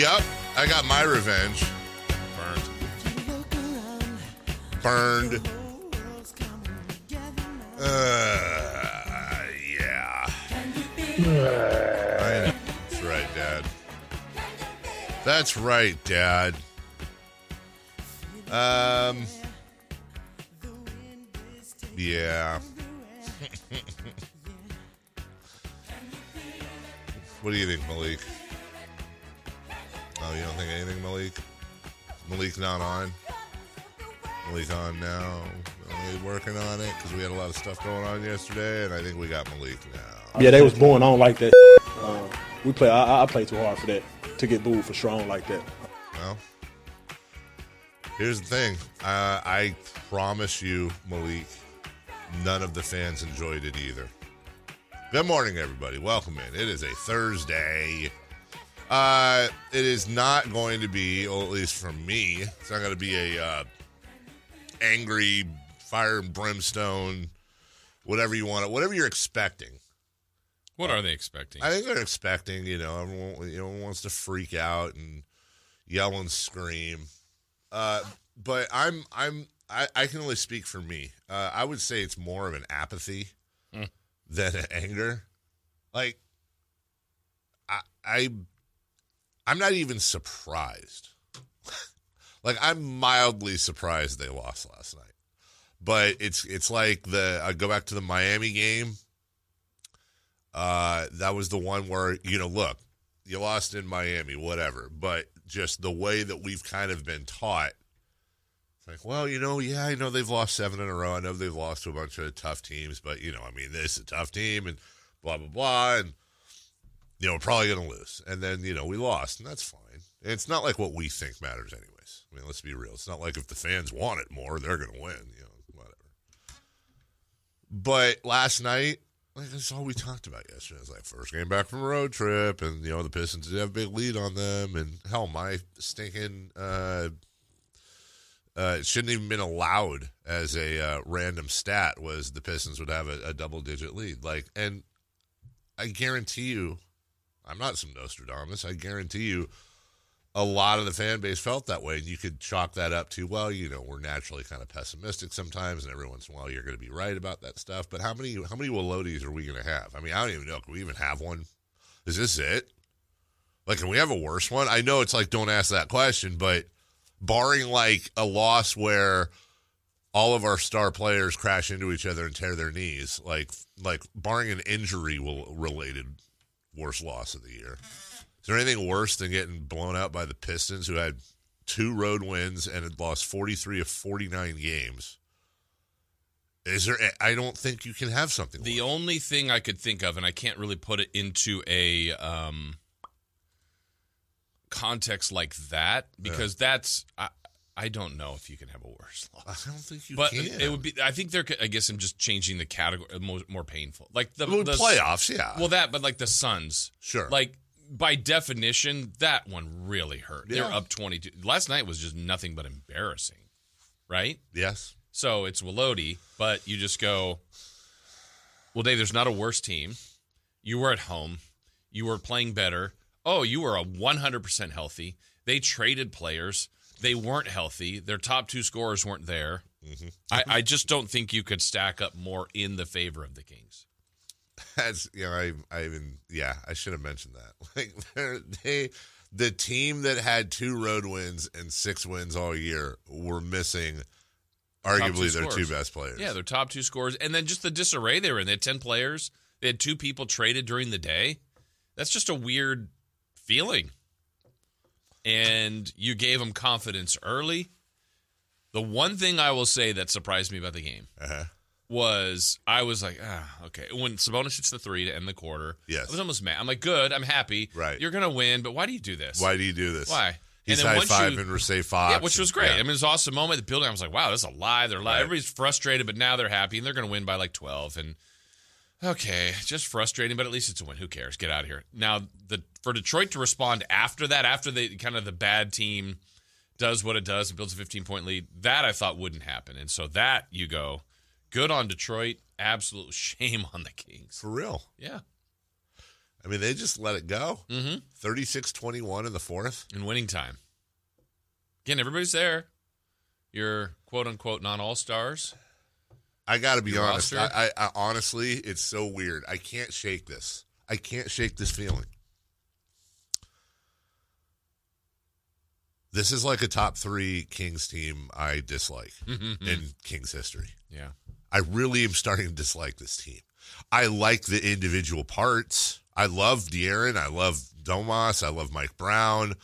Yep. I got my revenge. Burned. Burned. Uh, yeah. That's right, Dad. That's right, Dad. Um. Yeah. what do you think, Malik? You don't think anything, Malik? Malik not on? Malik on now. Only working on it because we had a lot of stuff going on yesterday, and I think we got Malik now. Yeah, they was born on like that. Um, we play. I, I play too hard for that to get booed for strong like that. Well, here's the thing. Uh, I promise you, Malik, none of the fans enjoyed it either. Good morning, everybody. Welcome in. It is a Thursday. Uh, it is not going to be, or at least for me, it's not going to be a uh, angry fire and brimstone, whatever you want, whatever you're expecting. What are they expecting? I think they're expecting, you know, everyone, know, wants to freak out and yell and scream. Uh, but I'm, I'm, I, I can only speak for me. Uh, I would say it's more of an apathy Mm. than an anger. Like, I, I, I'm not even surprised. like, I'm mildly surprised they lost last night. But it's, it's like the I go back to the Miami game. Uh, that was the one where you know, look, you lost in Miami, whatever, but just the way that we've kind of been taught. It's like, well, you know, yeah, I know they've lost seven in a row. I know they've lost to a bunch of tough teams, but you know, I mean, this is a tough team, and blah blah blah, and you know, probably going to lose. And then you know, we lost, and that's fine. And it's not like what we think matters, anyways. I mean, let's be real. It's not like if the fans want it more, they're going to win. You know, whatever. But last night, like that's all we talked about yesterday. It's like first game back from a road trip, and you know the Pistons did have a big lead on them, and hell, my stinking uh, uh, it shouldn't even been allowed as a uh, random stat was the Pistons would have a, a double digit lead. Like, and I guarantee you, I'm not some Nostradamus. I guarantee you, a lot of the fan base felt that way, and you could chalk that up to, well, you know, we're naturally kind of pessimistic sometimes, and every once in a while you're going to be right about that stuff. But how many how many Willotes are we going to have? I mean, I don't even know. Can we even have one? Is this it? Like, can we have a worse one? I know it's like don't ask that question, but barring like a loss where all of our star players crash into each other and tear their knees, like like barring an injury related worst loss of the year. Is there anything worse than getting blown out by the Pistons, who had two road wins and had lost 43 of 49 games? Is there? I don't think you can have something. The worse. only thing I could think of, and I can't really put it into a um, context like that because that's I, I don't know if you can have a worse loss. I don't think you But can. it would be. I think they're. I guess I'm just changing the category. Uh, more, more painful, like the, Well, the playoffs, yeah. Well, that, but like the Suns, Sure. Like by definition, that one really hurt. They're up 22. Last night was just nothing but embarrassing, right? yes. So it's Willote, but you just go, well, Dave, there's not a worse team. You were at home. You were playing better. Oh, you were a 100% healthy. They traded players. They weren't healthy. Their top two scorers weren't there. Mm-hmm. I, I just don't think you could stack up more in the favor of the Kings. That's you know I I even yeah I should have mentioned that like they're, the team that had two road wins and six wins all year were missing arguably two their two best players. Yeah, their top two scorers. And then just the disarray they were in. They had 10 players. They had two people traded during the day. That's just a weird feeling. And you gave them confidence early. The one thing I will say that surprised me about the game Uh-huh. was I was like, ah, okay. When Sabonis hits the three to end the quarter, Yes. I was almost mad. I'm like, good, I'm happy. Right. You're gonna win, but why do you do this? Why do you do this? Why? He's high you- fiving Recee Fox. Yeah, which was great. Yeah. I mean, it was an awesome moment. The building, I was like, wow, this is alive. They're alive. Right. Everybody's frustrated, but now they're happy, and they're going to win by like 12. And okay, just frustrating, but at least it's a win. Who cares? Get out of here. Now, the for Detroit to respond after that, after the kind of the bad team does what it does and builds a 15 point lead, that I thought wouldn't happen. And so that you go, good on Detroit. Absolute shame on the Kings. for real. Yeah. I mean, they just let it go. Mm-hmm. 36-21 in the fourth. In winning time. Again, everybody's there. Your quote unquote non all stars. I got to be Your honest. I, I, I honestly, it's so weird. I can't shake this. I can't shake this feeling. This is like a top three Kings team I dislike mm-hmm. in Kings history. Yeah. I really am starting to dislike this team. I like the individual parts. I love De'Aaron. I love Domas. I love Mike Brown.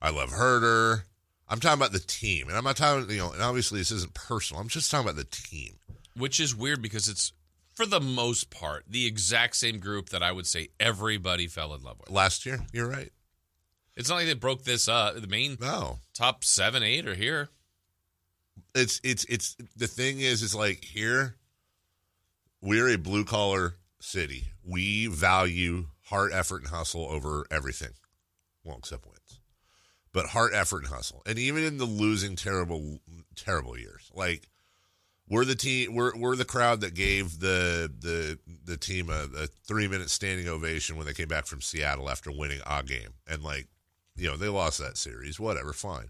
I love Huerter. I'm talking about the team, and I'm not talking. You know, and obviously this isn't personal. I'm just talking about the team. Which is weird because it's for the most part the exact same group that I would say everybody fell in love with. Last year, you're right. It's not like they broke this up. The main No, top seven, eight are here. it's it's it's the thing is is like here we're a blue collar city we value heart effort and hustle over everything well except wins but heart effort and hustle and even in the losing terrible terrible years like we're the team we're we're the crowd that gave the the the team a, a three minute standing ovation when they came back from Seattle after winning a game and like you know they lost that series whatever fine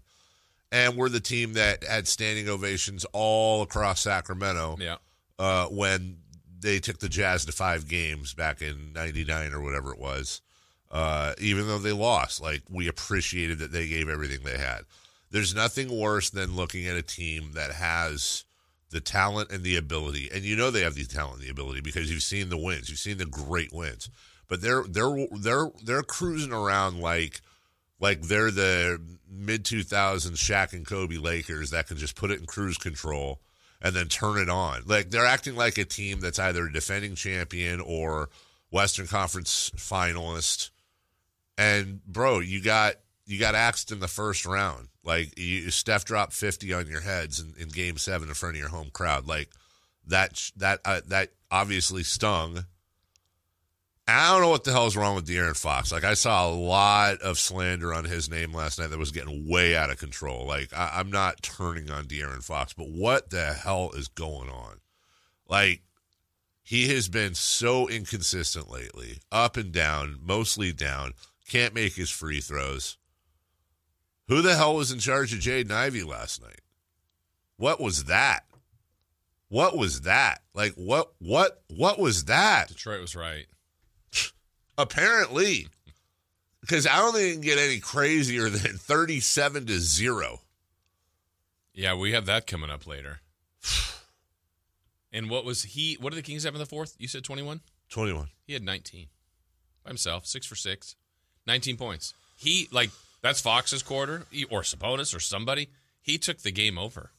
and we're the team that had standing ovations all across Sacramento Yeah. uh, when they took the Jazz to five games back in '99 or whatever it was. Uh, even though they lost, like we appreciated that they gave everything they had. There's nothing worse than looking at a team that has the talent and the ability, and you know they have the talent and the ability because you've seen the wins, you've seen the great wins, but they're they're they're they're cruising around like like they're the mid 2000s Shaq and Kobe Lakers that can just put it in cruise control and then turn it on. Like they're acting like a team that's either a defending champion or Western Conference finalist. And bro, you got you got axed in the first round. Like you, Steph dropped 50 on your heads in, in game 7 in front of your home crowd. Like that that uh, that obviously stung. I don't know what the hell's wrong with De'Aaron Fox. Like I saw a lot of slander on his name last night that was getting way out of control. Like I, I'm not turning on De'Aaron Fox, but what the hell is going on? Like he has been so inconsistent lately, up and down, mostly down. Can't make his free throws. Who the hell was in charge of Jaden Ivey last night? What was that? What was that? Like what? What? What was that? Detroit was right. Apparently, because I don't think it can get any crazier than thirty-seven to zero. Yeah, we have that coming up later. And what was he? What did the Kings have in the fourth? You said 21? Twenty-one. He had 19 by himself, six for six, 19 points. He, like, that's Fox's quarter, or Sabonis, or somebody. He took the game over.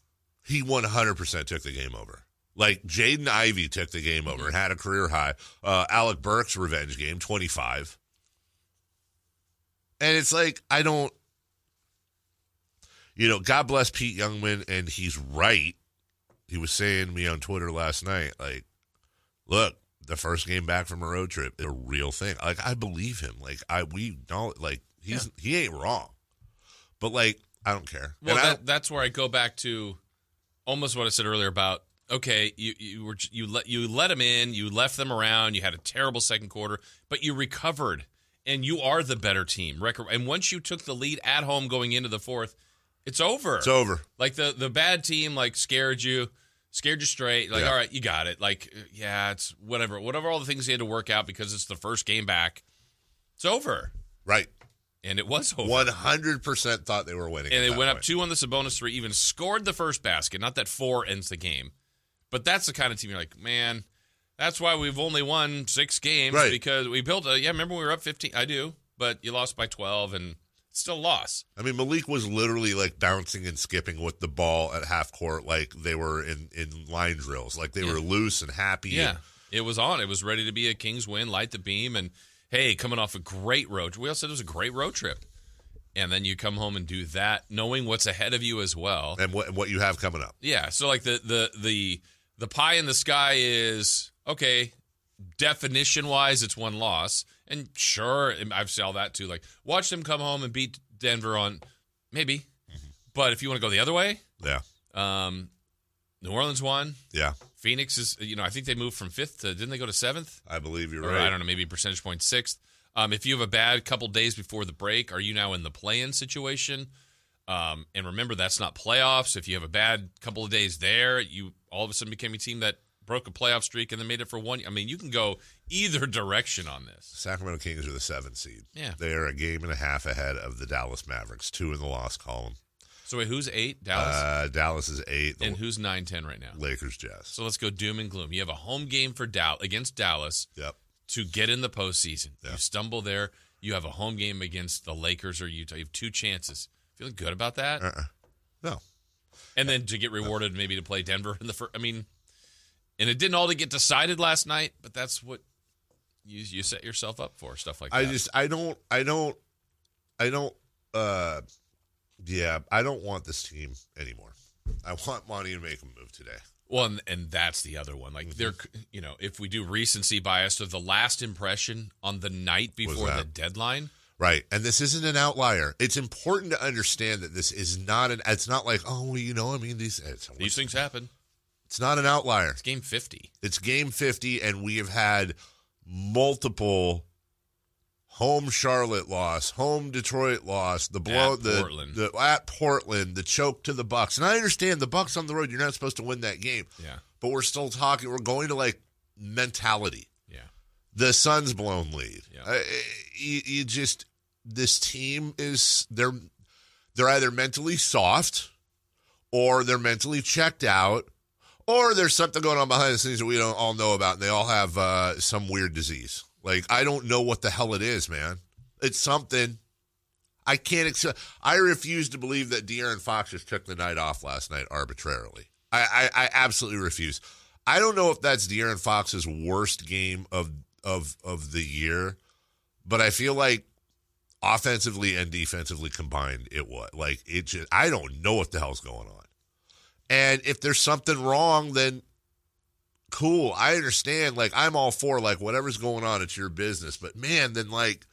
He one hundred percent took the game over. Like Jaden Ivey took the game over and had a career high. Uh, Alec Burks revenge game twenty-five. And it's like I don't, you know, God bless Pete Youngman, and he's right. He was saying to me on Twitter last night, like, look, the first game back from a road trip, a real thing. Like I believe him. Like I we know, like he's he ain't wrong. But like I don't care. Well, that, that's where I go back to almost what I said earlier about okay, you you were you let you let them in, you left them around, you had a terrible second quarter, but you recovered, and you are the better team. Record, and once you took the lead at home going into the fourth, it's over. it's over. Like the the bad team like scared you, scared you straight. Like Yeah. all right, you got it. Like yeah, it's whatever, whatever. All the things you had to work out because it's the first game back. It's over, Right. And it was over. One hundred percent thought they were winning, and they went up point. two on the Sabonis three, even scored the first basket. Not that four ends the game, but that's the kind of team you're like, man. That's why we've only won six games Right. because we built a. Yeah, remember we were up fifteen? I do, but you lost by twelve, and still a loss. I mean, Malik was literally like bouncing and skipping with the ball at half court, like they were in in line drills, like they Yeah. were loose and happy. Yeah, it was on. It was ready to be a Kings win, light the beam, and hey, coming off a great road. We all said it was a great road trip, and then you come home and do that, knowing what's ahead of you as well. and what what you have coming up. Yeah, so like the the the the pie in the sky is okay. Definition wise, it's one loss, and sure, I've said all that too. Like, watch them come home and beat Denver on maybe, but if you want to go the other way, Yeah, um, New Orleans won. yeah, Phoenix is, you know, I think they moved from fifth to didn't they go to seventh? I believe you're Or, right. I don't know, maybe percentage point sixth. Um, if you have a bad couple days before the break, are you now in the play-in situation? Um, and remember, that's not playoffs. If you have a bad couple of days there, you all of a sudden became a team that broke a playoff streak and then made it for one. I mean, you can go either direction on this. Sacramento Kings are the seventh seed. Yeah. they are a game and a half ahead of the Dallas Mavericks, two in the loss column. So wait, who's eight? Dallas, Uh, Dallas is eight. The and who's nine ten right now? Lakers, Jazz. So let's go doom and gloom. You have a home game for Dallas against Dallas. Yep. to get in the postseason. Yeah. You stumble there. You have a home game against the Lakers or Utah. You have two chances. Feeling good about that? Uh-uh. No. And then to get rewarded, maybe to play Denver in the first. I mean, and it didn't all to get decided last night, but that's what you you set yourself up for stuff like that. I just I don't I don't I don't uh yeah, I don't want this team anymore. I want Monty to make a move today. well, and, and that's the other one. Like mm-hmm. they're, you know, if we do recency bias of the last impression on the night before the deadline, Right. And this isn't an outlier. It's important to understand that this is not an it's not like, oh, you know, I mean these eh, it's, these things happen. it's not an outlier. It's game fifty. It's game 50 and we have had multiple home Charlotte loss, home Detroit loss, the blow At the, Portland. the at Portland, the choke to the Bucks. And I understand the Bucks on the road, you're not supposed to win that game. Yeah, But we're still talking we're going to like mentality. yeah. The Suns blown lead. Yeah. Uh, you, you just this team is they're they're either mentally soft or they're mentally checked out or there's something going on behind the scenes that we don't all know about and they all have uh, some weird disease. Like I don't know what the hell it is, man. It's something. I can't accept. I refuse to believe that De'Aaron Fox just took the night off last night arbitrarily. I, I, I absolutely refuse. I don't know if that's De'Aaron Fox's worst game of of of the year, but I feel like offensively and defensively combined, it was like it. Just, I don't know what the hell's going on, and if there's something wrong, then cool. I understand. Like I'm all for like whatever's going on, it's your business. But man, then like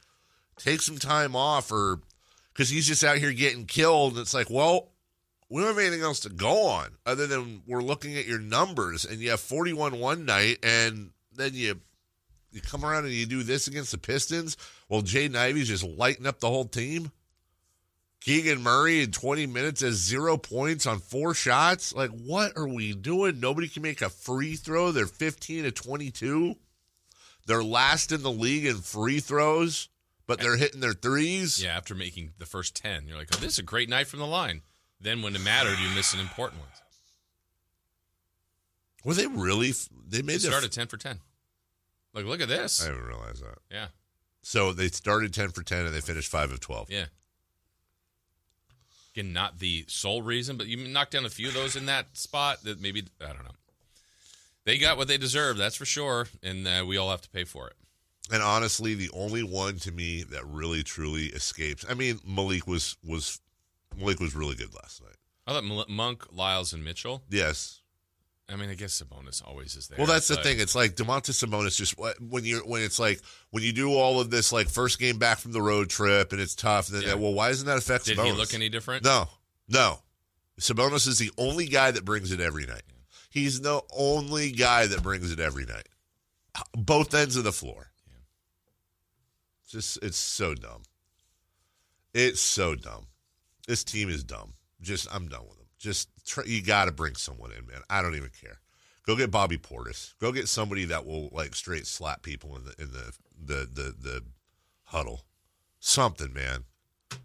take some time off or because he's just out here getting killed. And it's like, well, we don't have anything else to go on other than we're looking at your numbers and you have 41 one night and then you you come around and you do this against the Pistons. Well, Jaden Ivey's just lighting up the whole team. Keegan Murray in 20 minutes has zero points on four shots. Like, what are we doing? Nobody can make a free throw. They're 15 to 22. They're last in the league in free throws, but they're hitting their threes. Yeah, after making the first 10, you're like, oh, this is a great night from the line. Then when it mattered, you miss an important one. Were they really? They They made their started 10 for 10. Like, look at this. I didn't realize that. Yeah, So they started 10 for 10 and they finished 5 of 12. yeah. Again, not the sole reason, but you knocked down a few of those in that spot that maybe, I don't know. They got what they deserve, that's for sure, and uh, we all have to pay for it. And honestly, the only one to me that really truly escapes. I mean, Malik was was Malik was really good last night. I thought Monk, Lyles, and Mitchell. Yes. I mean, I guess Sabonis always is there. Well, that's the but- thing. It's like Domantas Sabonis. Just when you when it's like when you do all of this like first game back from the road trip and it's tough. Then Yeah. well, why doesn't that affect Did Sabonis? he look any different? No, no. Sabonis is the only guy that brings it every night. He's the only guy that brings it every night. Both ends of the floor. It's just it's so dumb. It's so dumb. This team is dumb. Just I'm done with. Just try, you got to bring someone in, man. I don't even care. Go get Bobby Portis. Go get somebody that will like straight slap people in the in the the the, the huddle. Something, man.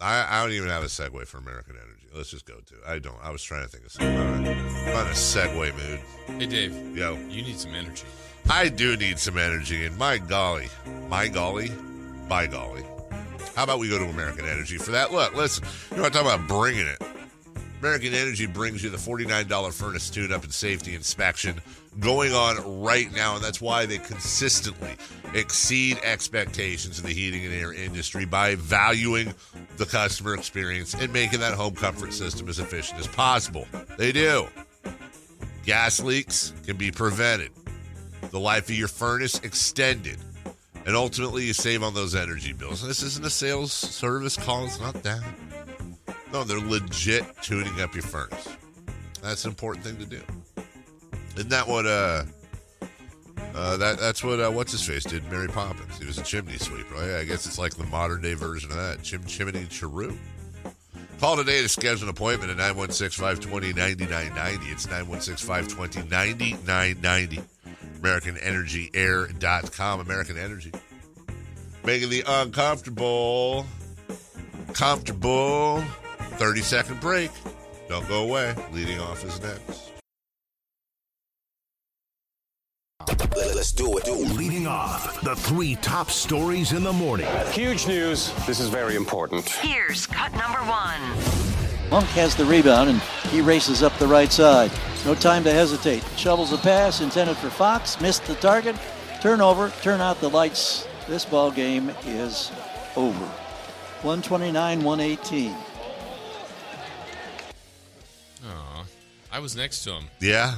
I, I don't even have a segue for American Energy. Let's just go to. it. I don't. I was trying to think of something. I'm in a- I'm in a segue mood. Hey, Dave, Yo, you need some energy. I do need some energy, and my golly, my golly, by golly. How about we go to American Energy for that? Look, listen, you know what I'm talking about bringing it. American Energy brings you the $49 furnace tune up and safety inspection going on right now, and that's why they consistently exceed expectations in the heating and air industry by valuing the customer experience and making that home comfort system as efficient as possible. They do. Gas leaks can be prevented, the life of your furnace extended, and ultimately you save on those energy bills. This isn't a sales service call, it's not that. No, they're legit tuning up your furnace. That's an important thing to do. Isn't that what uh uh, that that's what uh, what's his face did. Mary Poppins. He was a chimney sweep, Right? I guess it's like the modern day version of that. Chim chimney Chiru. Call today to schedule an appointment at 916-520-9990. It's 916-520-9990. AmericanEnergyAir.com. American Energy. Making the uncomfortable comfortable. 30 second break. Don't go away. Leading off is next. Let's do it. Leading off, the three top stories in the morning. Huge news. This is very important. Here's cut number one. Monk has the rebound and he races up the right side. No time to hesitate. Shovels a pass intended for Fox, missed the target. Turnover, turn out the lights. This ball game is over. 129 118. Aw. I was next to him. Yeah.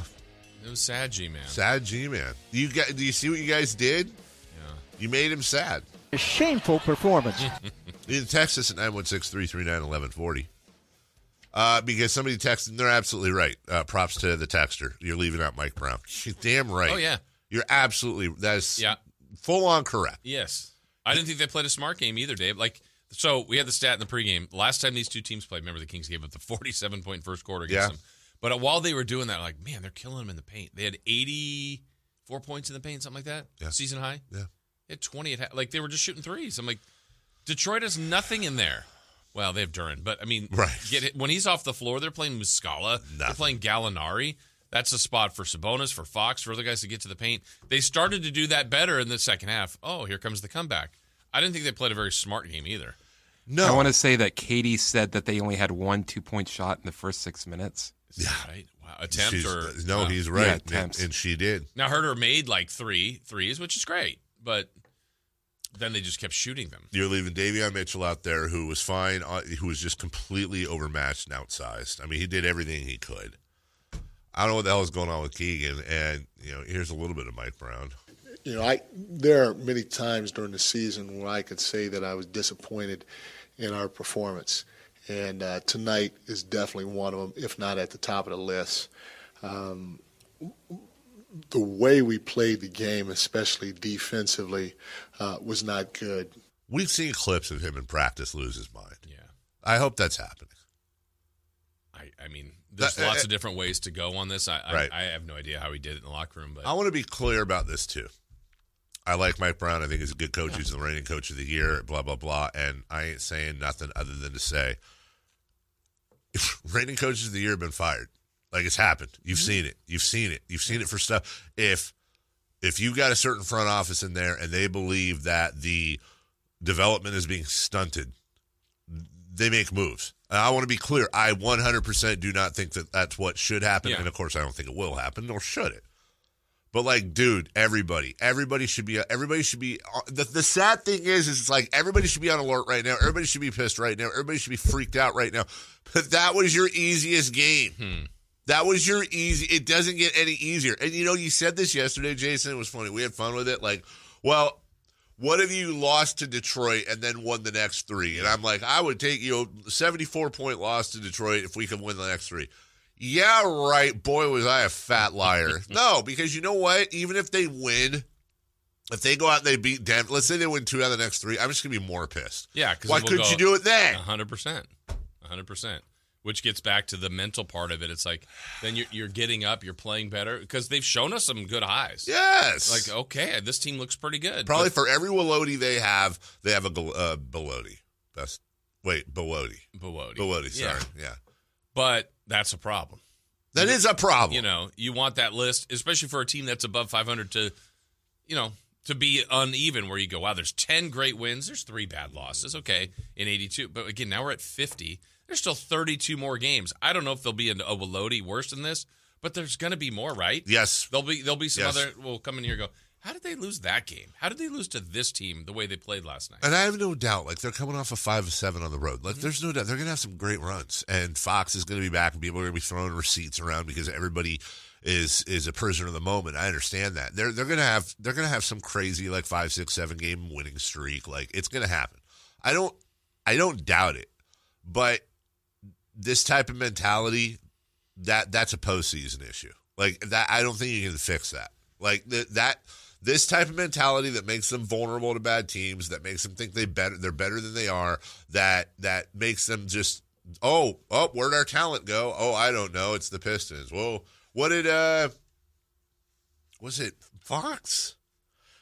It was sad, G man. Sad G man. You got do you see what you guys did? Yeah. You made him sad. A shameful performance. You can text us at 916-339-1140. Uh, because somebody texted, and they're absolutely right. Uh, props to the texter. You're leaving out Mike Brown. You're damn right. Oh, yeah. You're absolutely, that's Yeah. full on correct. Yes. I didn't think they played a smart game either, Dave. Like, so we had the stat in the pregame. Last time these two teams played, remember the Kings gave up the 47 point first quarter against Yeah. them. But uh, while they were doing that, like, man, they're killing them in the paint. They had 84 points in the paint, something like that. Yeah. Season high. Yeah. They had 20 at like they were just shooting threes. I'm like, Detroit has nothing in there. Well, they have Duren, but I mean, Right. Get it, when he's off the floor, they're playing Muscala. They're playing Gallinari. That's a spot for Sabonis, for Fox, for other guys to get to the paint. They started to do that better in the second half. Oh, here comes the comeback. I didn't think they played a very smart game either. No. I want to say that Katie said that they only had one two point shot in the first six minutes. Yeah. Right? Wow. Attempt She's- or no, wow. he's Yeah, right. and, attempts. and she did. Now Huerter made like three threes, which is great, but then they just kept shooting them. You're leaving Davion Mitchell out there, who was fine, uh, who was just completely overmatched and outsized. I mean, he did everything he could. I don't know what the hell is going on with Keegan, and you know, here's a little bit of Mike Brown. you know, I there are many times during the season where I could say that I was disappointed in our performance, and uh, tonight is definitely one of them, if not at the top of the list. Um, the way we played the game, especially defensively, uh, was not good. We've seen clips of him in practice lose his mind. Yeah. I hope that's happening. I, I mean, there's That- lots uh, of different ways to go on this. I, Right. I I have no idea how he did it in the locker room, but I want to be clear about this too. I like Mike Brown. I think he's a good coach. He's the reigning coach of the year. Blah blah blah. And I ain't saying nothing other than to say, reigning coaches of the year have been fired. Like it's happened. You've mm-hmm. seen it. You've seen it. You've seen it for stuff. If if you got a certain front office in there and they believe that the development is being stunted, they make moves. And I want to be clear. I 100% do not think that that's what should happen. Yeah. And of course, I don't think it will happen, nor should it. But like, dude, everybody, everybody should be, everybody should be. Uh, the, the sad thing is, is it's like everybody should be on alert right now. Everybody should be pissed right now. Everybody should be freaked out right now. But that was your easiest game. Hmm. That was your easy. It doesn't get any easier. And you know, you said this yesterday, Jason. It was funny. We had fun with it. Like, well, what if you lost to Detroit and then won the next three? And I'm like, I would take you know, 74 point loss to Detroit if we could win the next three. Yeah, right. Boy, was I a fat liar. no, because you know what? Even if they win, if they go out and they beat Denver, let's say they win two out of the next three, I'm just gonna be more pissed. yeah, because Why couldn't you do it then? hundred percent, hundred percent. Which gets back to the mental part of it. It's like then you're, you're getting up, you're playing better because they've shown us some good highs. Yes. Like okay, this team looks pretty good. Probably But- for every Willoty they have, they have a uh, Bellotti. Best. Wait. Bellotti. Bellotti, Yeah. sorry. Yeah. but that's a problem. That is a problem. You know, you want that list, especially for a team that's above 500 to, you know, to be uneven where you go, wow, there's 10 great wins, there's three bad losses. Okay, in 82. But again, now we're at 50. There's still 32 more games. I don't know if there'll be an, a Walodi worse than this, but there's going to be more, right? Yes. There'll be there'll be some Yes. other will come in here and go, how did they lose that game? How did they lose to this team the way they played last night? And I have no doubt, like they're coming off a five of seven on the road. Mm-hmm. Like there's no doubt they're gonna have some great runs. And Fox is gonna be back and people are gonna be throwing receipts around because everybody is is a prisoner of the moment. I understand that. They're they're gonna have they're gonna have some crazy like five, six, seven game winning streak. Like it's gonna happen. I don't I don't doubt it. But this type of mentality, that that's a postseason issue. Like that I don't think you can fix that. Like th- that this type of mentality that makes them vulnerable to bad teams, that makes them think they better they're better than they are, that that makes them just oh, oh, where'd our talent go? Oh, I don't know. It's the Pistons. Whoa, what did uh was it Fox?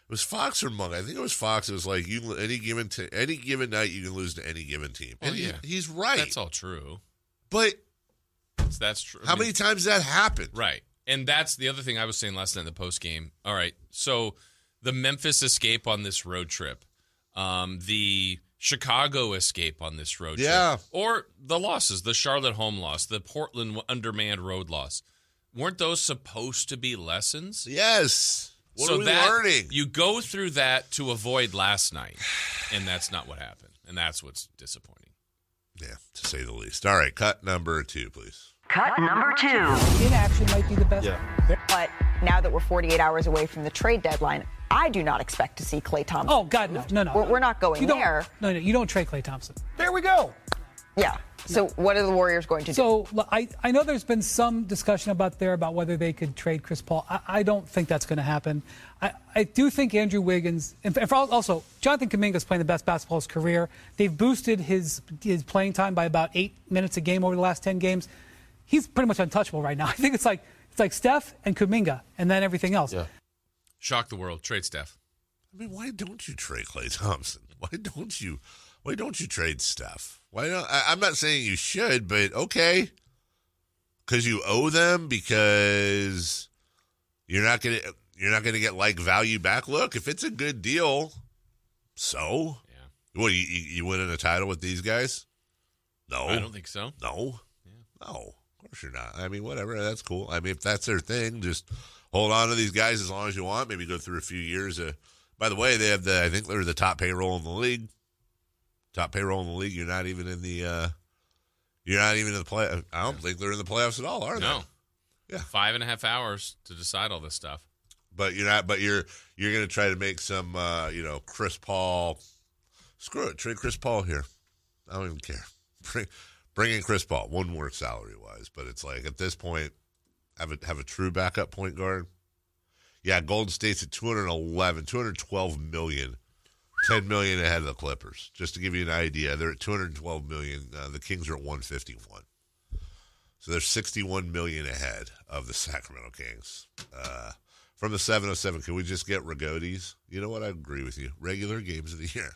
It was Fox or Monk. I think it was Fox. It was like you any given t- any given night you can lose to any given team. Well, and he- yeah. he's right. That's all true. But That's, that's true. how many times that happened? Right. And that's the other thing I was saying last night in the post game. All right. So the Memphis escape on this road trip, um, the Chicago escape on this road Yeah. trip, or the losses, the Charlotte home loss, the Portland undermanned road loss. Weren't those supposed to be lessons? Yes. What so are we that, learning? You go through that to avoid last night, and that's not what happened. And that's what's disappointing. Yeah, to say the least. All right, cut number two, please. Cut number two. Inaction might be the best. Yeah. But now that we're 48 hours away from the trade deadline, I do not expect to see Klay Thompson. Oh God, no, no, no. We're, we're not going You don't- there. No, no, you don't trade Klay Thompson. There we go. Yeah. So what are the Warriors going to do? So I, I know there's been some discussion about there about whether they could trade Chris Paul. I, I don't think that's going to happen. I, I do think Andrew Wiggins and and for also Jonathan Kuminga's playing the best basketball of his career. They've boosted his his playing time by about eight minutes a game over the last ten games. He's pretty much untouchable right now. I think it's like it's like Steph and Kuminga, and then everything else. Shock the world. Trade Steph. I mean, why don't you trade Klay Thompson? Why don't you? Why don't you trade Steph? Why don't? I, I'm not saying you should, but okay, because you owe them because you're not gonna you're not gonna get like value back. Look, if it's a good deal, so Yeah. what you, you winning a title with these guys? No, I don't think so. No, no, of course you're not. I mean, whatever, that's cool. I mean, if that's their thing, just hold on to these guys as long as you want. Maybe go through a few years. Uh, by the way, they have the I think they're the top payroll in the league. Top payroll in the league. You're not even in the. uh You're not even in the play. I don't think they're in the playoffs at all, are they? No. Yeah. Five and a half hours to decide all this stuff. But you're not. But you're you're going to try to make some. uh You know, Chris Paul. Screw it. Trade Chris Paul here. I don't even care. Bring bring in Chris Paul. One more salary wise, but it's like at this point, have a have a true backup point guard. Yeah, Golden State's at 211, 212 million, 10 million ahead of the Clippers. Just to give you an idea, they're at 212 million. Uh, the Kings are at 151. So they're 61 million ahead of the Sacramento Kings. Uh, from the 707, can we just get Rigotis? You know what? I agree with you. Regular games of the year.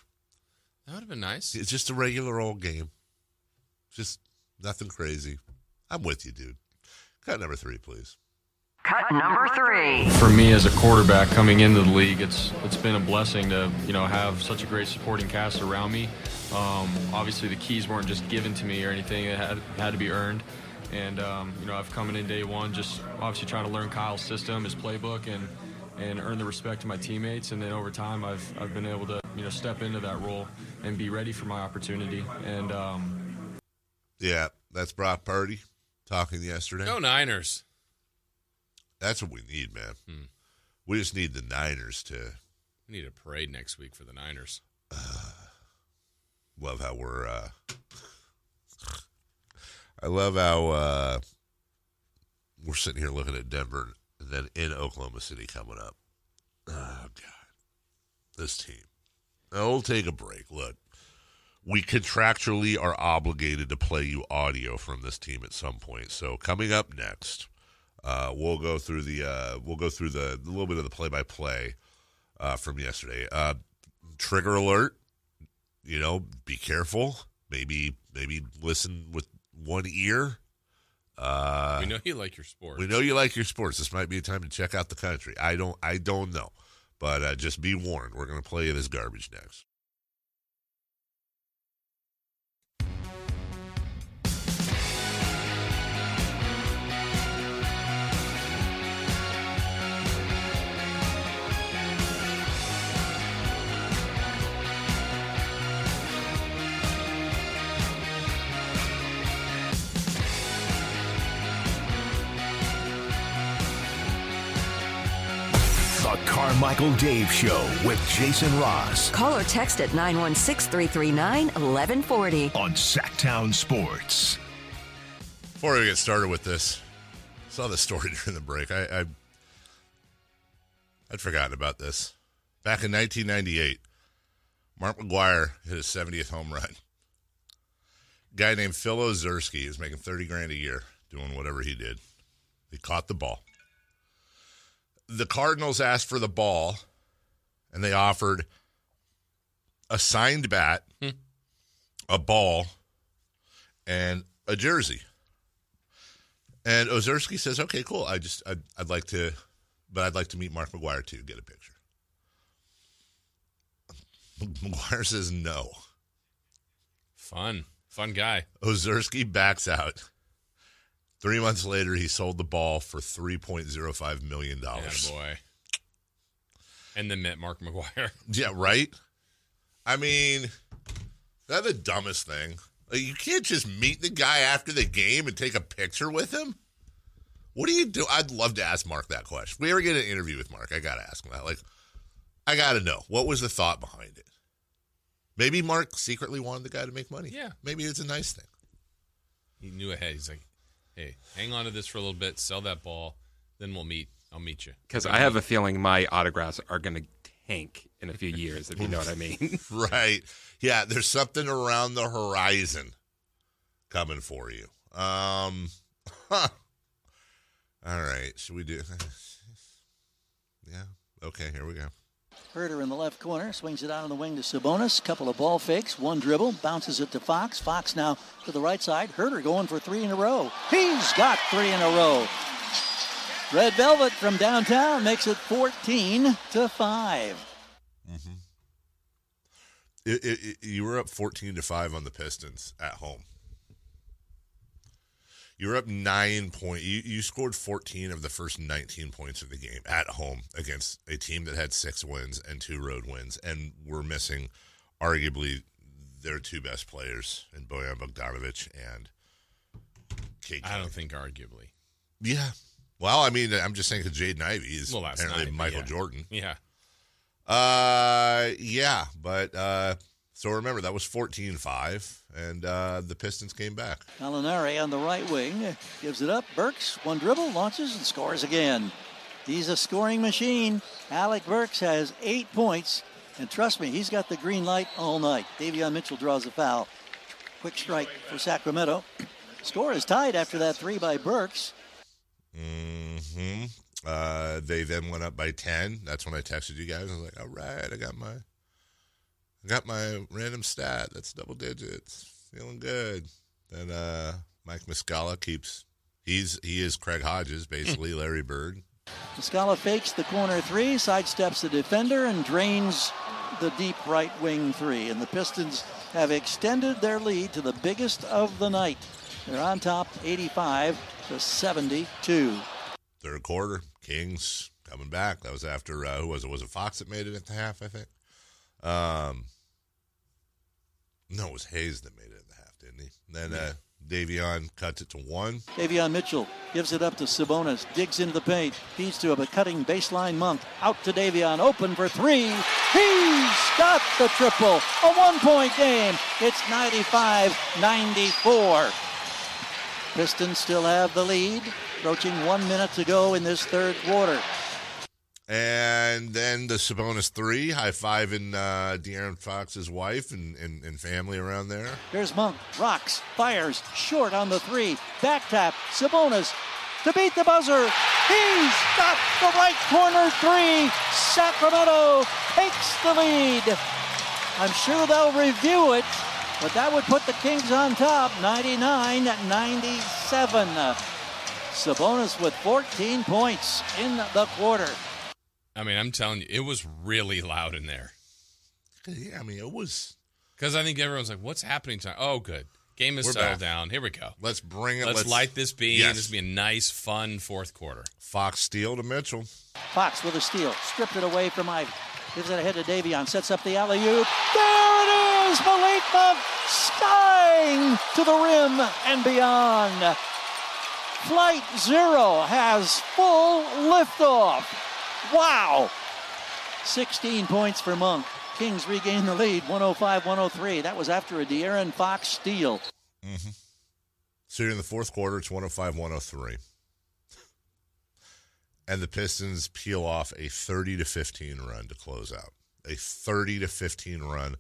That would have been nice. It's just a regular old game. Just nothing crazy. I'm with you, dude. Cut number three, please. Cut number three. For me as a quarterback coming into the league, it's it's been a blessing to you know have such a great supporting cast around me. Um, obviously, the keys weren't just given to me or anything; it had had to be earned. And um, you know, I've come in day one, just obviously trying to learn Kyle's system, his playbook, and and earn the respect of my teammates. And then over time, I've I've been able to you know step into that role and be ready for my opportunity. And um, Yeah, that's Brock Purdy talking yesterday. Go Niners. That's what we need, man. Hmm. We just need the Niners to We need a parade next week for the Niners. love how we're. uh I love how uh we're sitting here looking at Denver and then in Oklahoma City coming up. Oh God, this team. Now, we'll take a break. Look, we contractually are obligated to play you audio from this team at some point. So coming up next, uh, we'll go through the uh, we'll go through the a little bit of the play by play from yesterday. Uh, trigger alert. You know, be careful. Maybe maybe listen with one ear. Uh, we know you like your sports. we know you like your sports. This might be a time to check out the country. I don't. I don't know, But uh, just be warned, we're going to play you this garbage next. Carmichael Dave Show with Jason Ross Call or text at 916 339 1140. on Sacktown Sports. Before we get started with this, I saw the story during the break. I, I I'd forgotten about this. Back in 1998, Mark McGwire hit his 70th home run. A guy named Phil Ozersky is making 30 grand a year doing whatever he did. He caught the ball. The Cardinals asked for the ball, and they offered a signed bat, hmm. a ball, and a jersey. And Ozersky says, "Okay, cool. I just I'd, I'd like to, but I'd like to meet Mark McGwire too, get a picture." McGwire says no. Fun, fun guy. Ozersky backs out. Three months later, he sold the ball for three point zero five million dollars. boy. And then met Mark McGwire. Yeah, right. I mean, that's the dumbest thing. Like, you can't just meet the guy after the game and take a picture with him. What do you do? I'd love to ask Mark that question. If we ever get an interview with Mark, I gotta ask him that. Like, I gotta know what was the thought behind it. Maybe Mark secretly wanted the guy to make money. Yeah. maybe it's a nice thing. He knew ahead. He's like, "Hey, hang on to this for a little bit. Sell that ball, then we'll meet. I'll meet you." Because I have a feeling my autographs are going to tank in a few years, if you know what I mean. right. Yeah, there's something around the horizon coming for you. Um huh. All right. Should we do Yeah. Okay, here we go. Huerter in the left corner swings it out on the wing to Sabonis. Couple of ball fakes, one dribble, bounces it to Fox. Fox now to the right side. Huerter going for three in a row. He's got three in a row. Red Velvet from downtown makes it 14 to five. Mm-hmm. It, it, it- you were up 14 to 5 on the Pistons at home. You were up 9 point you, you scored 14 of the first 19 points of the game at home against a team that had 6 wins and 2 road wins and were missing arguably their two best players in Bojan Bogdanovic and Cade I don't think arguably. Yeah. Well, I mean, I'm just saying because Jaden Ivey is Well, apparently night, Michael yeah. Jordan. Yeah. Uh, yeah, but uh, so remember that was 14-5, and uh, the Pistons came back. Alinari on the right wing gives it up. Burks, one dribble, launches and scores again. He's a scoring machine. Alec Burks has eight points, and trust me, he's got the green light all night. Davion Mitchell draws a foul. Quick strike for Sacramento. Score is tied after that three by Burks. Mm-hmm. Uh, they then went up by 10. That's when I texted you guys. I was like, all right, I got my, I got my random stat. That's double digits. Feeling good. Then uh, Mike Muscala keeps. He's he is Craig Hodges, basically Larry Bird. Muscala fakes the corner three, sidesteps the defender, and drains the deep right wing three. And the Pistons have extended their lead to the biggest of the night. They're on top 85 to 72. Third quarter, Kings coming back. That was after uh, who was it? Was it Fox that made it at the half? I think. Um, no, it was Hayes that made it in the half, didn't he? then uh, Davion cuts it to one. Davion Mitchell gives it up to Sabonis, digs into the paint, feeds to a cutting baseline monk. Out to Davion, open for three. He's got the triple. A one point game. It's 95 94. Pistons still have the lead, approaching one minute to go in this third quarter. And then the Sabonis three, high fiving uh, De'Aaron Fox's wife and, and, and family around there. Here's Monk, rocks, fires, short on the three. Back tap, Sabonis to beat the buzzer. He's got the right corner three. Sacramento takes the lead. I'm sure they'll review it, but that would put the Kings on top 99 97. Sabonis with 14 points in the quarter. I mean, I'm telling you, it was really loud in there. Yeah, I mean, it was. Because I think everyone's like, what's happening tonight? Oh, good. Game is We're settled back. down. Here we go. Let's bring it. Let's, let's light this beam. Yes. This will be a nice, fun fourth quarter. Fox steal to Mitchell. Fox with a steal, stripped it away from Ivey. Gives it ahead to Davion, sets up the alley oop. There it is! Malik Monk skying to the rim and beyond. Flight Zero has full liftoff. Wow! 16 points for Monk. Kings regain the lead, 105 103. That was after a De'Aaron Fox steal. Mm-hmm. So you're in the fourth quarter. It's 105 103. And the Pistons peel off a 30 to 15 run to close out. A 30 to 15 run,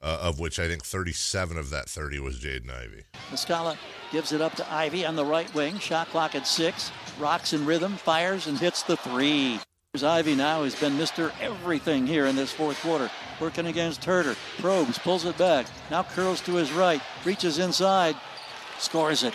uh, of which I think 37 of that 30 was Jaden Ivey. Muscala gives it up to Ivey on the right wing. Shot clock at six. Rocks in rhythm, fires and hits the three. Ivey now has been Mr. Everything here in this fourth quarter. Working against Huerter. Probes, pulls it back. Now curls to his right. Reaches inside. Scores it.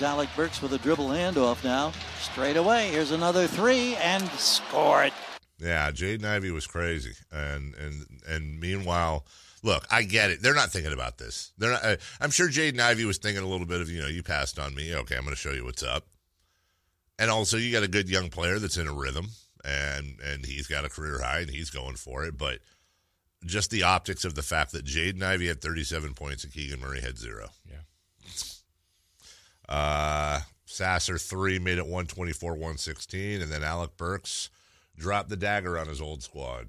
Alec Burks with a dribble handoff now. Straight away. Here's another three and score it. Yeah, Jaden Ivey was crazy, and and and meanwhile, look, I get it. They're not thinking about this. They're not. Uh, I'm sure Jaden Ivey was thinking a little bit of you know, you passed on me. Okay, I'm going to show you what's up. And also, you got a good young player that's in a rhythm, and and he's got a career high, and he's going for it. But just the optics of the fact that Jaden Ivey had 37 points and Keegan Murray had zero. Yeah. Uh, Sasser three made it 124 116, and then Alec Burks dropped the dagger on his old squad.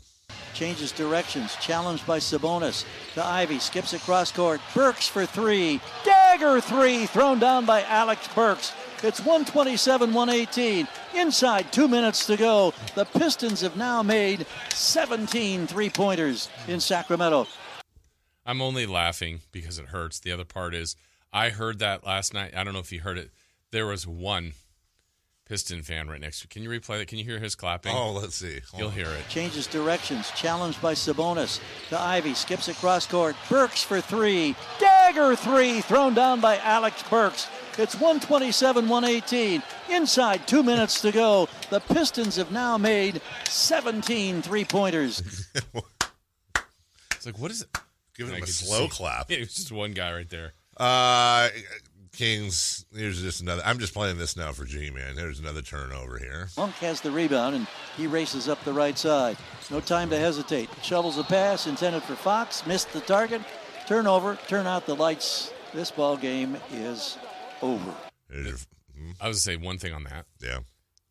Changes directions. Challenged by Sabonis. The Ivey. Skips across court. Burks for three. Dagger three. Thrown down by Alex Burks. It's 127 118. Inside two minutes to go. The Pistons have now made 17 three pointers in Sacramento. I'm only laughing because it hurts. The other part is I heard that last night. I don't know if you heard it. There was one Piston fan right next to. Can you replay that? Can you hear his clapping? Oh, let's see. Hold You'll on. hear it. Changes directions. Challenged by Sabonis. To Ivey. Skips across court. Burks for three. Dagger three. Thrown down by Alex Burks. It's 127 118. Inside two minutes to go. The Pistons have now made 17 three pointers. It's like what is it? Give And him I a could just slow clap. Yeah, it was just one guy right there. Uh, Kings. Here's just another. I'm just playing this now for G man. There's another turnover here. Monk has the rebound and he races up the right side. No time to hesitate. Shovels a pass intended for Fox. Missed the target. Turnover. Turn out the lights. This ball game is over. There's- hmm, I was gonna say one thing on that. Yeah.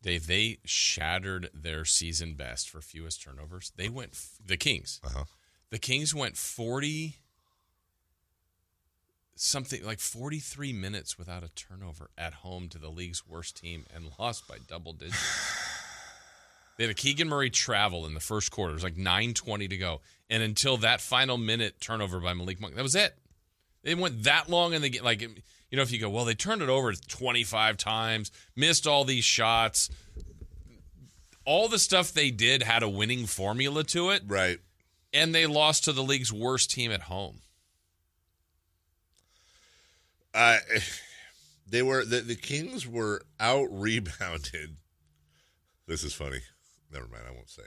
Dave, they shattered their season best for fewest turnovers. They went f- the Kings. Uh-huh. The Kings went forty something like forty three minutes without a turnover at home to the league's worst team and lost by double digits. they had a Keegan Murray travel in the first quarter. It was like nine twenty to go, and until that final minute turnover by Malik Monk, that was it. They went that long and they get like you know if you go well they turned it over 25 times missed all these shots all the stuff they did had a winning formula to it Right. and they lost to the league's worst team at home Uh, they were the, the Kings were out rebounded. This is funny. Never mind. I won't say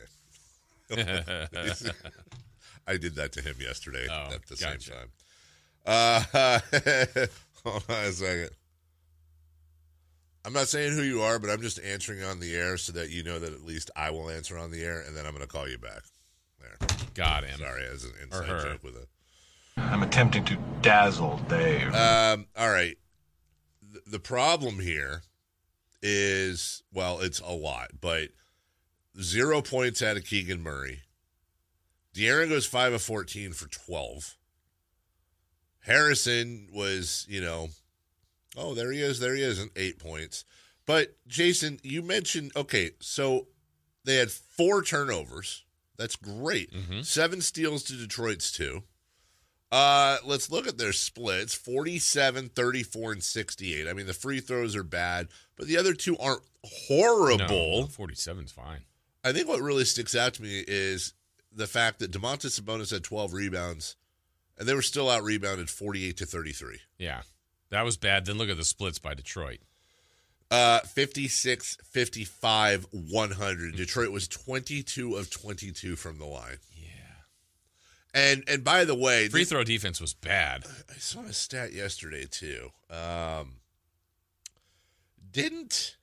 it. I did that to him yesterday Oh, at the gotcha. same time. Uh, hold on a second. I'm not saying who you are, but I'm just answering on the air so that you know that at least I will answer on the air, and then I'm going to call you back. There. got him Sorry, as an inside joke with a. I'm attempting to dazzle Dave. Um, all right. The, the problem here is, well, it's a lot, but zero points out of Keegan Murray. De'Aaron goes 5 of 14 for 12. Harrison was, you know, oh, there he is, there he is, and eight points. But, Jason, you mentioned, okay, so they had four turnovers. That's great. Seven steals to Detroit's two. Uh, let's look at their splits 47, 34, and 68. I mean, the free throws are bad, but the other two aren't horrible. no, 47's fine I think what really sticks out to me is the fact that Domantas Sabonis had 12 rebounds, and they were still out rebounded 48 to 33. yeah that was bad then look at the splits by detroit Uh, 56, 55, 100. Detroit was 22 of 22 from the line. And and by the way, Free throw defense was bad. I saw a stat yesterday too. Um, didn't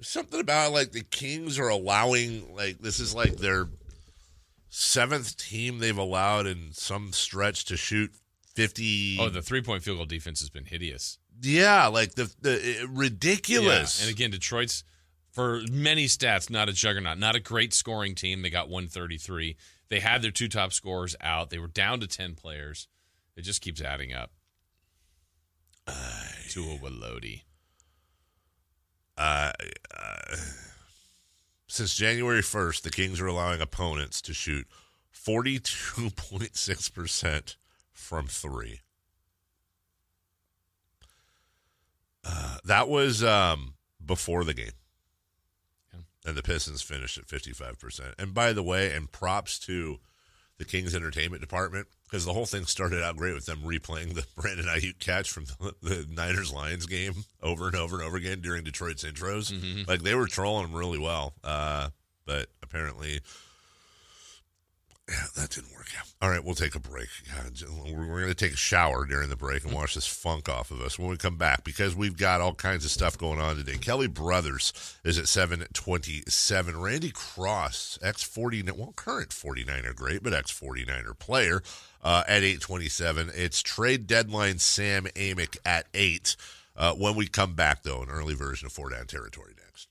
something about like the Kings are allowing like this is like their seventh team they've allowed in some stretch to shoot fifty. Oh, the three point field goal defense has been hideous. yeah, like the the uh, ridiculous. Yeah. And again, Detroit's for many stats not a juggernaut, not a great scoring team. They got 133. They had their two top scorers out. They were down to 10 players. It just keeps adding up. to a Walodi. uh, uh, since January 1st, the Kings are allowing opponents to shoot 42.6% from three. Uh, that was um, before the game. And the Pistons finished at 55%. And by the way, and props to the Kings entertainment department because the whole thing started out great with them replaying the Brandon Aiyuk catch from the, the Niners Lions game over and over and over again during Detroit's intros. Mhm. Like they were trolling them really well, uh, but apparently, yeah, that didn't work out. All right, we'll take a break. We're going to take a shower during the break and wash this funk off of us when we come back because we've got all kinds of stuff going on today. Kelly Brothers is at 727. Randy Cross, ex 49, well, current 49er great, but ex 49er player uh, at 827. It's trade deadline Sam Amick at 8. Uh, when we come back, though, an early version of Four Down Territory next.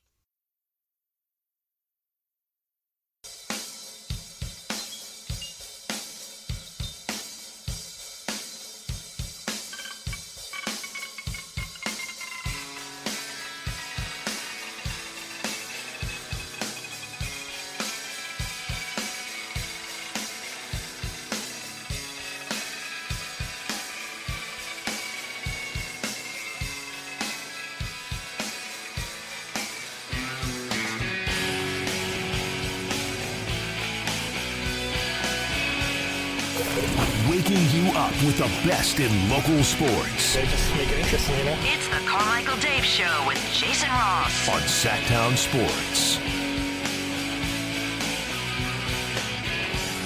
Waking you up with the best in local sports They just make it interesting, you know? It's the Carmichael Dave Show with Jason Ross. on Sactown Sports.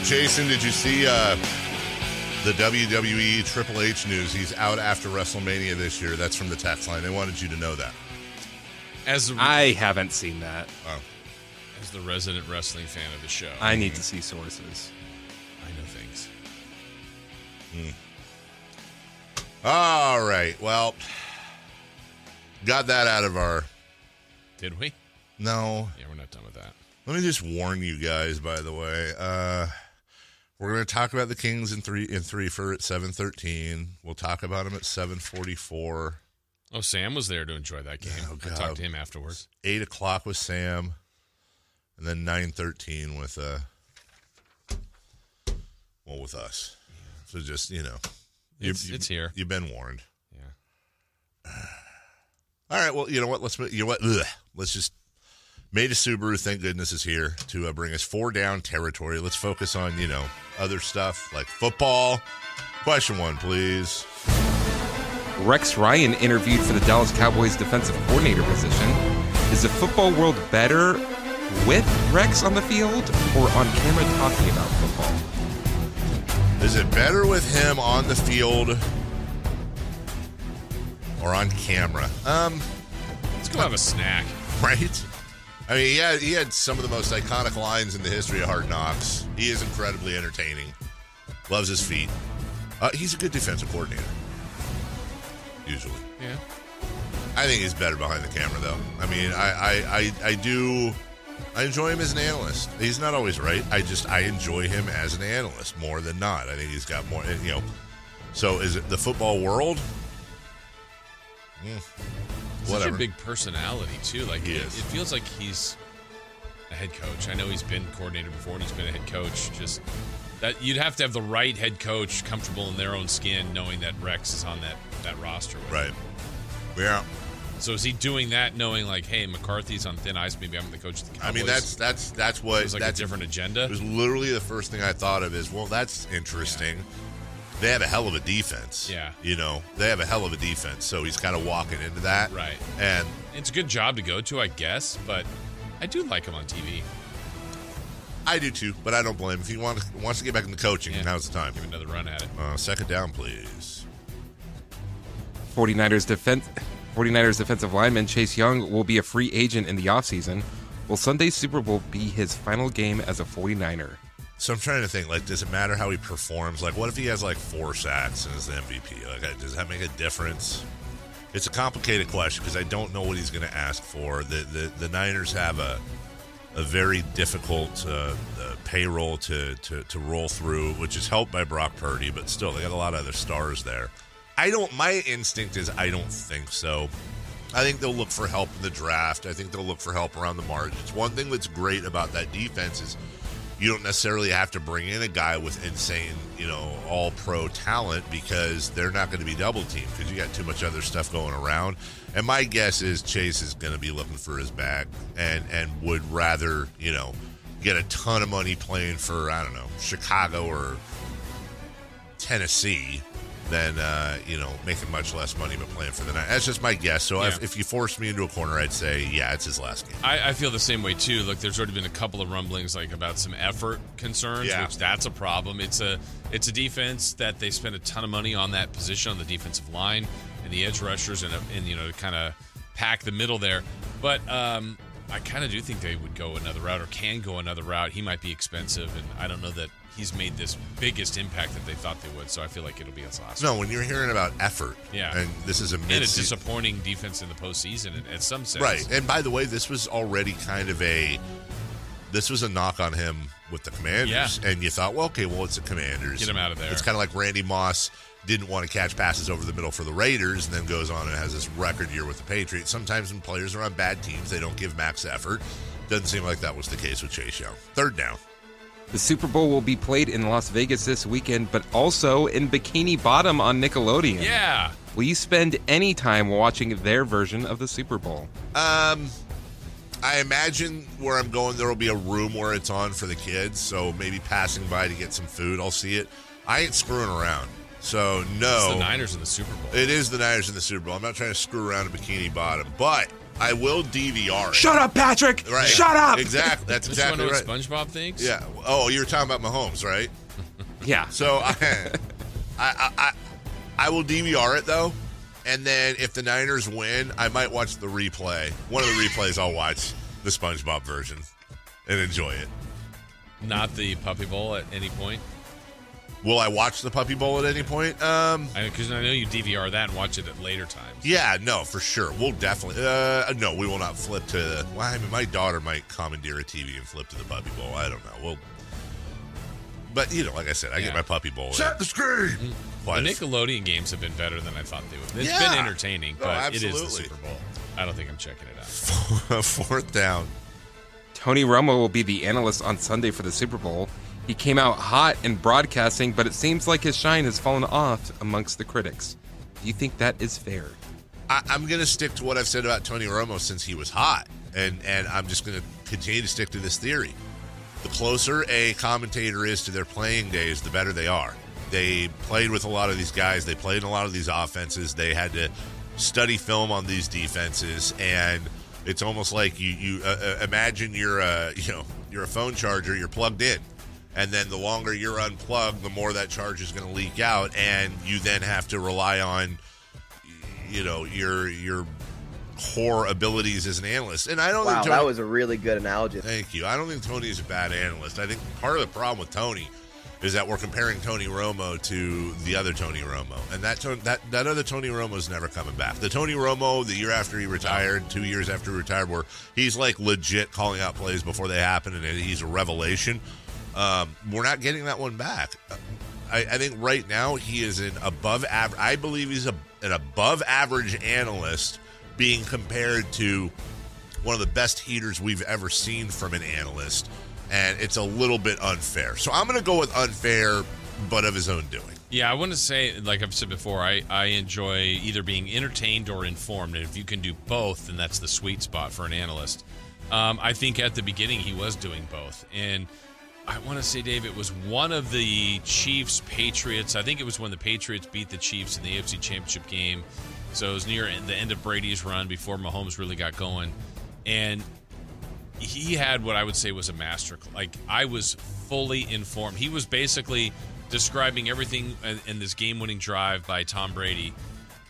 Jason, did you see uh, the WWE Triple H news? He's out after WrestleMania this year. That's from the text line. They wanted you to know that. As I haven't seen that. Oh. As the resident wrestling fan of the show, I need to see sources. I. All right. Well, got that out of our. Did we? No. Yeah, we're not done with that. Let me just warn you guys. By the way, uh, we're going to talk about the Kings in three in three for at seven thirteen. We'll talk about them at seven forty four. Oh, Sam was there to enjoy that game. Oh, I talked to him afterwards. Eight o'clock with Sam, and then nine thirteen with uh, well, with us. So just you know, you- It's- you- it's here. You've been warned. Yeah. All right. Well, you know what? Let's you know what? Ugh. Let's just. Maita Subaru, thank goodness, is here to uh, bring us four down territory. Let's focus on you know other stuff like football. Question one, please. Rex Ryan interviewed for the Dallas Cowboys defensive coordinator position. Is the football world better with Rex on the field or on camera talking about football? Is it better with him on the field or on camera? Um, Let's go have a snack. right? I mean, he had, he had some of the most iconic lines in the history of Hard Knocks. He is incredibly entertaining. Loves his feet. Uh, he's a good defensive coordinator. Usually. Yeah. I think he's better behind the camera, though. I mean, I, I, I, I do. I enjoy him as an analyst. He's not always right. I just I enjoy him as an analyst more than not. I think he's got more. You know. So is it the football world? Mm, Such whatever. a big personality too. Like He it, is. it feels like he's a head coach. I know he's been coordinator before and he's been a head coach. Just that you'd have to have the right head coach comfortable in their own skin, knowing that Rex is on that that roster. With Right. him. Yeah. So is he doing that, knowing like, hey, McCarthy's on thin ice? Maybe I'm the coach of the Cowboys. I mean, that's that's that's what It was like that's a different agenda. It was literally the first thing I thought of is, well, that's interesting. they have a hell of a defense. Yeah. You know, they have a hell of a defense. So he's kind of walking into that. Right. And It's a good job to go to, I guess, but I do like him on TV. I do too, but I don't blame him. If he wants, wants to get back into coaching, now's the time. Give another run at it. Uh, second down, please. 49ers defense 49ers defensive lineman Chase Young will be a free agent in the offseason. Will Sunday's Super Bowl be his final game as a 49er? So I'm trying to think, like, does it matter how he performs? Like, what if he has like four sacks and is the MVP? Like, does that make a difference? It's a complicated question because I don't know what he's going to ask for. The, the the Niners have a a very difficult uh, uh, payroll to, to to roll through, which is helped by Brock Purdy, but still they got a lot of other stars there. I don't. My instinct is I don't think so. I think they'll look for help in the draft. I think they'll look for help around the margins. One thing that's great about that defense is you don't necessarily have to bring in a guy with insane, you know, all pro talent because they're not going to be double teamed because you got too much other stuff going around. And my guess is Chase is going to be looking for his bag and and would rather, you know, get a ton of money playing for I don't know Chicago or Tennessee than uh, you know making much less money but playing for the night. That's just my guess. So if, Yeah. if you force me into a corner, I'd say yeah, it's his last game. I, I feel the same way too. Look, there's already been a couple of rumblings like about some effort concerns, Yeah. which that's a problem. It's a it's a defense that they spend a ton of money on that position on the defensive line and the edge rushers and and you know to kind of pack the middle there. But um, I kind of do think they would go another route or can go another route. He might be expensive, and I don't know that he's made this biggest impact that they thought they would. So I feel like it'll be his last. No, when you're hearing about effort, Yeah. and this is a and a disappointing defense in the postseason in, in some sense. Right. And by the way, this was already kind of a this was a knock on him with the Commanders. And you thought, well, okay, well, it's the Commanders. Get him out of there. It's kind of like Randy Moss didn't want to catch passes over the middle for the Raiders and then goes on and has this record year with the Patriots. Sometimes when players are on bad teams, they don't give max effort. Doesn't seem like that was the case with Chase Young. Third down. The Super Bowl will be played in Las Vegas this weekend, but also in Bikini Bottom on Nickelodeon. Yeah. Will you spend any time watching their version of the Super Bowl? Um, I imagine where I'm going, there will be a room where it's on for the kids. So maybe passing by to get some food, I'll see it. I ain't screwing around. So no, It's the Niners in the Super Bowl. It is the Niners in the Super Bowl. I'm not trying to screw around a Bikini Bottom, but I will DVR it. Shut up, Patrick! Right. Shut up! Exactly. That's Just wanna exactly know right. what SpongeBob thinks. Yeah. Oh, you were talking about Mahomes, right? Yeah. So I, I, I, I, I will DVR it though, and then if the Niners win, I might watch the replay. One of the replays I'll watch the SpongeBob version and enjoy it. Not the Puppy Bowl at any point. Will I watch the Puppy Bowl at any point? Um, Because I, know you DVR that and watch it at later times. yeah, no, for sure. We'll definitely. Uh, no, we will not flip to. The, well, I mean, my daughter might commandeer a TV and flip to the Puppy Bowl. I don't know. We'll. But you know, like I said, I get my Puppy Bowl. Set the screen. The Nickelodeon games have been better than I thought they would. It's Yeah. been entertaining, No, but it is the. Super Bowl. I don't think I'm checking it out. Fourth down. Tony Romo will be the analyst on Sunday for the Super Bowl. He came out hot in broadcasting, but it seems like his shine has fallen off amongst the critics. Do you think that is fair? I, I'm going to stick to what I've said about Tony Romo since he was hot, and and I'm just going to continue to stick to this theory. The closer a commentator is to their playing days, the better they are. They played with a lot of these guys. They played in a lot of these offenses. They had to study film on these defenses, and it's almost like you you uh, uh, imagine you're a you know you're a phone charger. You're plugged in, and then the longer you're unplugged, the more that charge is going to leak out, and you then have to rely on you know your your core abilities as an analyst. And I don't Wow, think Tony, that was a really good analogy. Thank you. I don't think Tony is a bad analyst. I think part of the problem with Tony is that we're comparing Tony Romo to the other Tony Romo, and that that that other Tony Romo is never coming back. The Tony Romo the year after he retired, two years after he retired, where he's like legit calling out plays before they happen, and he's a revelation. Um, we're not getting that one back. I, I think right now he is an above average. I believe he's a, an above average analyst being compared to one of the best heaters we've ever seen from an analyst, and it's a little bit unfair. So I'm going to go with unfair, but of his own doing. Yeah, I want to say, like I've said before, I, I enjoy either being entertained or informed. And if you can do both, then that's the sweet spot for an analyst. Um, I think at the beginning he was doing both. And I want to say, Dave, it was one of the Chiefs Patriots. I think it was when the Patriots beat the Chiefs in the AFC Championship game. So it was near the end of Brady's run before Mahomes really got going. And he had what I would say was a master. Like, I was fully informed. He was basically describing everything in, this game winning drive by Tom Brady.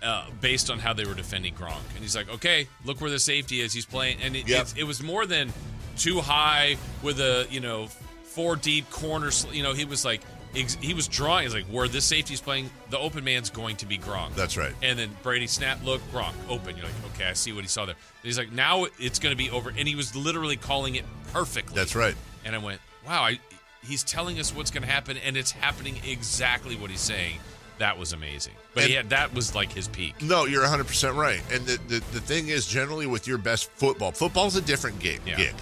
Uh, based on how they were defending Gronk, and he's like, "Okay, look where the safety is. He's playing." And it, Yep. it's- it was more than too high with a you know four deep corner. sl- You know, he was like he was drawing. He's like where this safety's playing, the open man's going to be Gronk. That's right. And then Brady snap, look, Gronk open. You're like, okay, I see what he saw there. And he's like, now it's going to be over, and he was literally calling it perfectly. That's right. And I went, wow, I, he's telling us what's going to happen, and it's happening exactly what he's saying. That was amazing. But And- yeah, that was like his peak. No, you're 100% right. And the, the, the thing is, generally, with your best football, football's a different gig. Yeah. gig.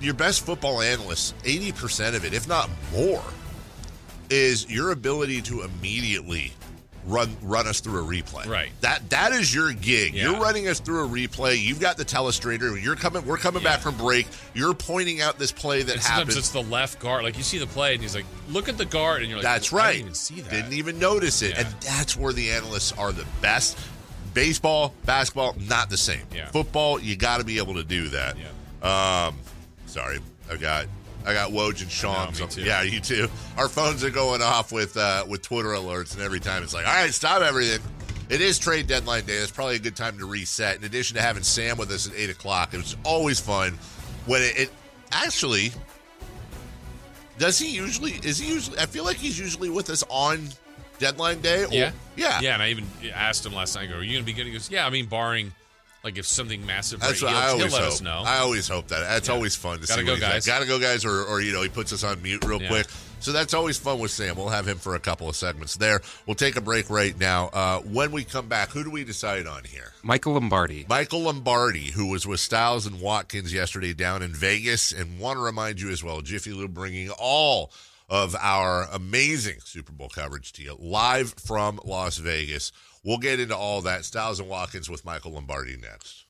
Your best football analysts, 80% of it, if not more, is your ability to immediately run run us through a replay. Right. That that is your gig. Yeah. You're running us through a replay. You've got the telestrator. You're coming. We're coming back from break. You're pointing out this play that And happened. it's the left guard. Like you see the play, and he's like, look at the guard, and you're like, That's "Well, I right. didn't even see that. Didn't even notice it. Yeah. And that's where the analysts are the best. Baseball, basketball, not the same. Yeah. Football, you got to be able to do that. Um, sorry, I got I got Woj and Shams. Yeah, you too. Our phones are going off with uh, with Twitter alerts, and every time it's like, all right, stop everything. It is trade deadline day. It's probably a good time to reset. In addition to having Sam with us at eight o'clock, it was always fun when it, it actually does he usually is he usually I feel like he's usually with us on deadline day. Or, Yeah, yeah, yeah. And I even asked him last night. I go, "Are you going to be good?" He goes, "Yeah." I mean, barring like if something massive, That's break- what he'll, I he'll always let hope. us know. I always hope that. That's Yeah. always fun to Gotta see. go, what he's like. guys. Gotta go, guys, or, or you know, he puts us on mute real Yeah. quick. So that's always fun with Sam. We'll have him for a couple of segments there. We'll take a break right now. Uh, when we come back, who do we decide on here? Michael Lombardi. Michael Lombardi, who was with Styles and Watkins yesterday down in Vegas, and want to remind you as well, Jiffy Lube bringing all of our amazing Super Bowl coverage to you live from Las Vegas. We'll get into all that. Styles and Watkins with Michael Lombardi next.